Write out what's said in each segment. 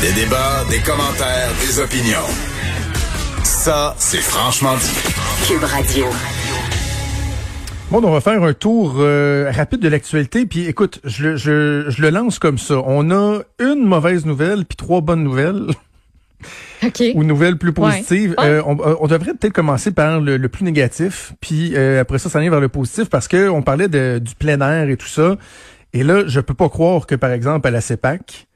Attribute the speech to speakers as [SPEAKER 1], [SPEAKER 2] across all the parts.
[SPEAKER 1] Des débats, des commentaires, des opinions. Ça, c'est franchement dit.
[SPEAKER 2] Cube Radio.
[SPEAKER 3] Bon, on va faire un tour euh, rapide de l'actualité. Puis écoute, je, je, je le lance comme ça. On a une mauvaise nouvelle puis trois bonnes nouvelles.
[SPEAKER 4] OK.
[SPEAKER 3] ou nouvelles plus positives.
[SPEAKER 4] Ouais.
[SPEAKER 3] Euh, on, on devrait peut-être commencer par le, le plus négatif, puis euh, après ça, ça vient vers le positif parce que on parlait de, du plein air et tout ça. Et là, je peux pas croire que, par exemple, à la CEPAC,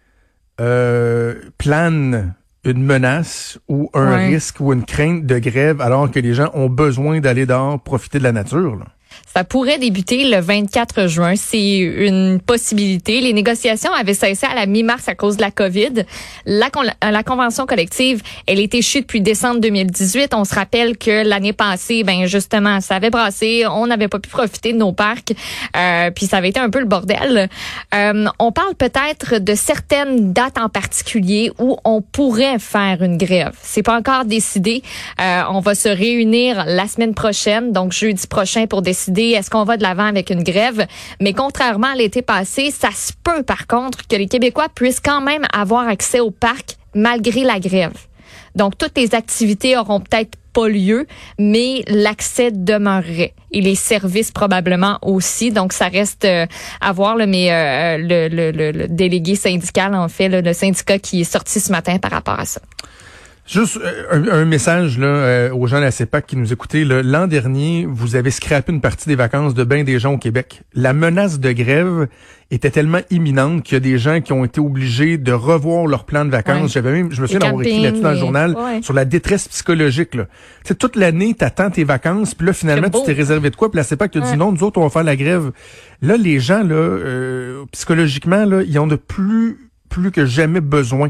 [SPEAKER 3] euh, plane une menace ou un
[SPEAKER 4] Ouais.
[SPEAKER 3] risque ou une crainte de grève alors que les gens ont besoin d'aller dehors profiter de la nature. Là.
[SPEAKER 4] Ça pourrait débuter le 24 juin. C'est une possibilité. Les négociations avaient cessé à la mi-mars à cause de la COVID. La, la convention collective, elle est échue depuis décembre 2018. On se rappelle que l'année passée, ben justement, ça avait brassé. On n'avait pas pu profiter de nos parcs. Euh, puis ça avait été un peu le bordel. Euh, on parle peut-être de certaines dates en particulier où on pourrait faire une grève. C'est pas encore décidé. Euh, on va se réunir la semaine prochaine, donc jeudi prochain, pour décider est-ce qu'on va de l'avant avec une grève? Mais contrairement à l'été passé, ça se peut par contre que les Québécois puissent quand même avoir accès au parc malgré la grève. Donc toutes les activités auront peut-être pas lieu, mais l'accès demeurerait et les services probablement aussi. Donc ça reste euh, à voir. Mais euh, le, délégué syndical en fait, le syndicat qui est sorti ce matin par rapport à ça.
[SPEAKER 3] Juste euh, un, un message là, euh, aux gens de la CEPAC qui nous écoutaient. L'an dernier, vous avez scrappé une partie des vacances de bien des gens au Québec. La menace de grève était tellement imminente qu'il y a des gens qui ont été obligés de revoir leur plan de vacances.
[SPEAKER 4] Ouais.
[SPEAKER 3] J'avais même, je me souviens d'avoir écrit là-dessus dans le journal
[SPEAKER 4] ouais.
[SPEAKER 3] sur la détresse psychologique. Là. Tu sais, toute l'année, t'attends tes vacances, puis là, finalement, tu t'es réservé de quoi, puis la CEPAC te dit non, nous autres, on va faire la grève. Là, les gens, là, euh, psychologiquement, là, ils ont de plus, plus que jamais besoin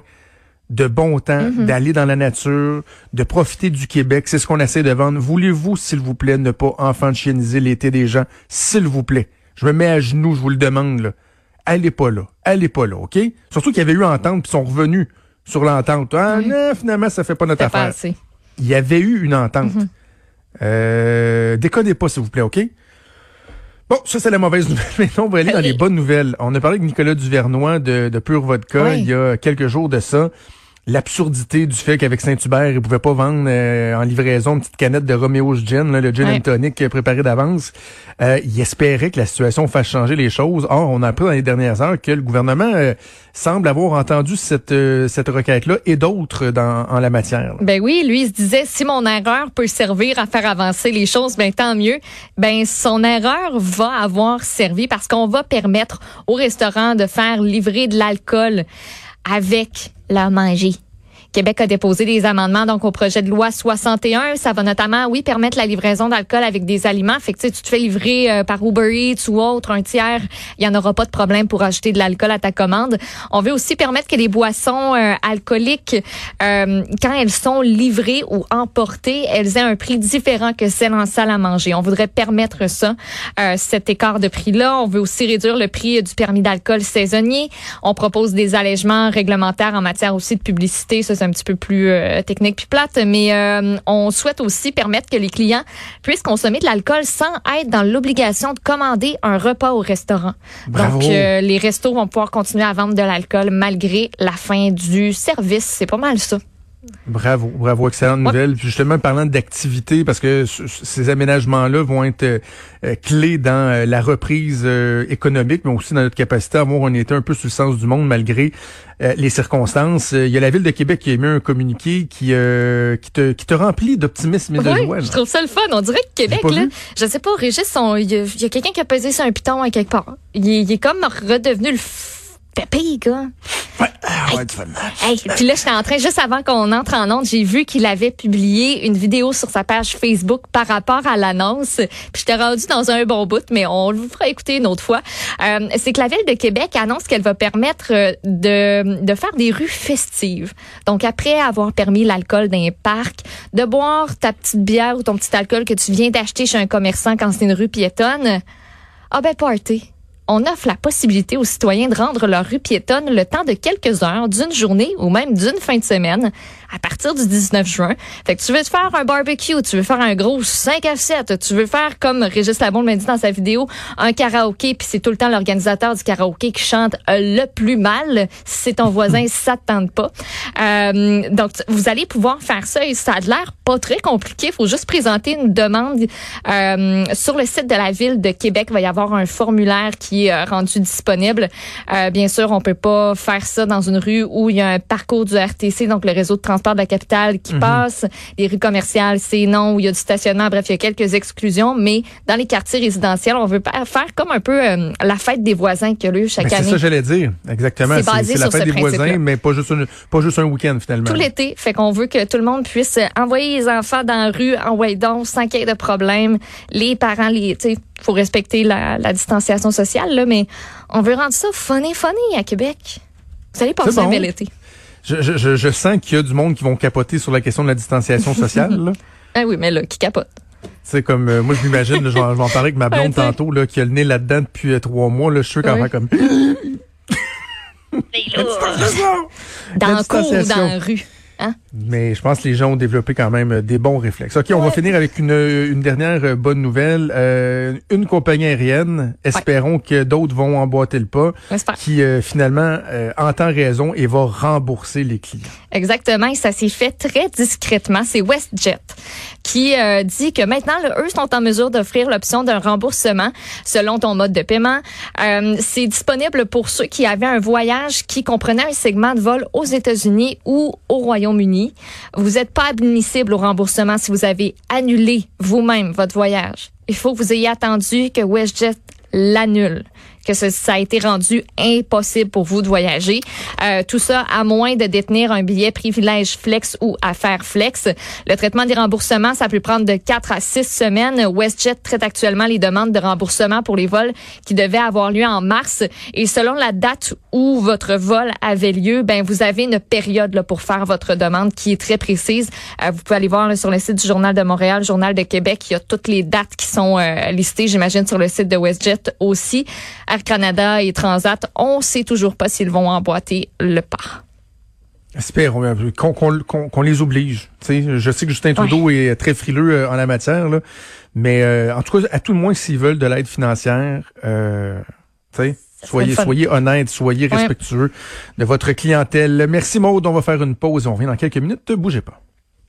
[SPEAKER 3] de bon temps,
[SPEAKER 4] Mm-hmm.
[SPEAKER 3] d'aller dans la nature, de profiter du Québec. C'est ce qu'on essaie de vendre. Voulez-vous, s'il vous plaît, ne pas enfantianiser l'été des gens? S'il vous plaît. Je me mets à genoux, je vous le demande, là. Allez pas là. Allez pas là, OK? Surtout qu'il y avait eu entente, puis ils sont revenus sur l'entente. Ah non, finalement, ça fait pas notre
[SPEAKER 4] pas
[SPEAKER 3] affaire. Il y avait eu une entente. Euh, déconnez pas, s'il vous plaît, OK? Bon, ça, c'est la mauvaise nouvelle. Maintenant, on va aller dans les bonnes nouvelles. On a parlé avec Nicolas Duvernois de, de Pure Vodka
[SPEAKER 4] Oui.
[SPEAKER 3] il y a quelques jours de ça. L'absurdité du fait qu'avec Saint-Hubert, ils pouvaient pas vendre euh, en livraison une petite canette de Romeo's Gin, là, le gin
[SPEAKER 4] Ouais.
[SPEAKER 3] and tonic préparé d'avance. Euh, ils espéraient que la situation fasse changer les choses. Or, on a appris dans les dernières heures que le gouvernement euh, semble avoir entendu cette, euh, cette requête-là et d'autres dans, en la matière. là.
[SPEAKER 4] Ben oui, lui, il se disait, si mon erreur peut servir à faire avancer les choses, ben tant mieux. Ben son erreur va avoir servi parce qu'on va permettre aux restaurants de faire livrer de l'alcool avec la manger. Québec a déposé des amendements donc au projet de loi 61. Ça va notamment, oui, permettre la livraison d'alcool avec des aliments. Fait que tu te fais livrer euh, par Uber Eats ou autre, un tiers, il y en aura pas de problème pour acheter de l'alcool à ta commande. On veut aussi permettre que les boissons euh, alcooliques, euh, quand elles sont livrées ou emportées, elles aient un prix différent que celles en salle à manger. On voudrait permettre ça, euh, cet écart de prix-là. On veut aussi réduire le prix du permis d'alcool saisonnier. On propose des allègements réglementaires en matière aussi de publicité. Un petit peu plus euh, technique puis plate, mais euh, on souhaite aussi permettre que les clients puissent consommer de l'alcool sans être dans l'obligation de commander un repas au restaurant.
[SPEAKER 3] Bravo.
[SPEAKER 4] Donc, euh, les restos vont pouvoir continuer à vendre de l'alcool malgré la fin du service. C'est pas mal ça.
[SPEAKER 3] Bravo, bravo, excellente nouvelle. Puis justement, parlant d'activité, parce que ces aménagements-là vont être euh, euh, clés dans euh, la reprise euh, économique, mais aussi dans notre capacité à avoir un été un peu sur le sens du monde malgré les circonstances. Il y a la Ville de Québec qui a émis un communiqué qui, euh, qui, te, qui te remplit d'optimisme et de
[SPEAKER 4] Oui,
[SPEAKER 3] joie.
[SPEAKER 4] je trouve ça le fun. On dirait que Québec, là,
[SPEAKER 3] vu.
[SPEAKER 4] je sais pas, Régis, il y a, quelqu'un qui a pesé sur un piton à quelque part. Il est, il est comme redevenu le pépé, gars.
[SPEAKER 3] Ouais, match.
[SPEAKER 4] Hey, puis là, j'étais en train, juste avant qu'on entre en onde, j'ai vu qu'il avait publié une vidéo sur sa page Facebook par rapport à l'annonce. Puis j'étais rendu dans un bon bout, mais on le fera écouter une autre fois. Euh, c'est que la Ville de Québec annonce qu'elle va permettre euh, de, de faire des rues festives. Donc, après avoir permis l'alcool dans les parcs, de boire ta petite bière ou ton petit alcool que tu viens d'acheter chez un commerçant quand c'est une rue piétonne, ah ben party on offre la possibilité aux citoyens de rendre leur rue piétonne le temps de quelques heures, d'une journée ou même d'une fin de semaine, à partir du 19 juin. Fait que tu veux te faire un barbecue, tu veux faire un gros 5 à 7, tu veux faire comme Régis Labon m'a dit dans sa vidéo, un karaoké, puis c'est tout le temps l'organisateur du karaoké qui chante le plus mal. Si c'est ton voisin, ça te tente pas. Euh, donc, vous allez pouvoir faire ça et ça a l'air pas très compliqué. Il faut juste présenter une demande euh, sur le site de la ville de Québec. Il va y avoir un formulaire qui est euh, rendu disponible. Euh, bien sûr, on peut pas faire ça dans une rue où il y a un parcours du RTC, donc le réseau de transport de la capitale qui passe. Les rues commerciales, c'est non, où il y a du stationnement. Bref, il y a quelques exclusions, mais dans les quartiers résidentiels, on veut faire comme un peu la fête des voisins qui a lieu chaque année.
[SPEAKER 3] C'est ça, j'allais dire. Exactement. C'est la fête des voisins, mais pas juste, pas juste un week-end finalement.
[SPEAKER 4] Tout l'été. Fait qu'on veut que tout le monde puisse envoyer les enfants dans la rue en donc sans qu'il y ait de problème. Les parents, les, tu faut respecter la, distanciation sociale, là, mais on veut rendre ça funny, funny à Québec. Vous allez passer un bel été.
[SPEAKER 3] Je, je, je sens qu'il y a du monde qui vont capoter sur la question de la distanciation sociale.
[SPEAKER 4] ah oui, mais là, qui capote.
[SPEAKER 3] C'est comme euh, moi je m'imagine, je, vais en parler avec ma blonde tantôt là, qui a le nez là-dedans depuis euh, trois mois. Là, je suis qu'elle va comme.
[SPEAKER 4] dans le cours ou dans la rue? Hein?
[SPEAKER 3] Mais je pense que les gens ont développé quand même euh, des bons réflexes. OK, on va finir avec une, une dernière euh, bonne nouvelle. Euh, une compagnie aérienne, espérons que d'autres vont emboîter le pas, qui finalement entend raison et va rembourser les clients.
[SPEAKER 4] Exactement, et ça s'est fait très discrètement. C'est WestJet qui dit que maintenant, eux sont en mesure d'offrir l'option d'un remboursement selon ton mode de paiement. C'est disponible pour ceux qui avaient un voyage qui comprenait un segment de vol aux États-Unis ou au Royaume-Uni vous n'êtes pas admissible au remboursement si vous avez annulé vous-même votre voyage. Il faut que vous ayez attendu que WestJet l'annule que ça a été rendu impossible pour vous de voyager. Euh, tout ça à moins de détenir un billet privilège flex ou affaire flex. Le traitement des remboursements, ça peut prendre de 4 à 6 semaines. WestJet traite actuellement les demandes de remboursement pour les vols qui devaient avoir lieu en mars. Et selon la date où votre vol avait lieu, ben vous avez une période là, pour faire votre demande qui est très précise. Euh, vous pouvez aller voir sur le site du Journal de Montréal, Journal de Québec, il y a toutes les dates qui sont euh, listées, j'imagine, sur le site de WestJet aussi. Canada et Transat, on sait toujours pas s'ils vont emboîter le pas.
[SPEAKER 3] Espérons qu'on les oblige. je sais que Justin Trudeau est très frileux euh, en la matière, mais euh, en tout cas, à tout le moins, s'ils veulent de l'aide financière, euh, soyez, soyez honnête, soyez respectueux de votre clientèle. Merci Maud, on va faire une pause. On revient dans quelques minutes. Ne bougez pas.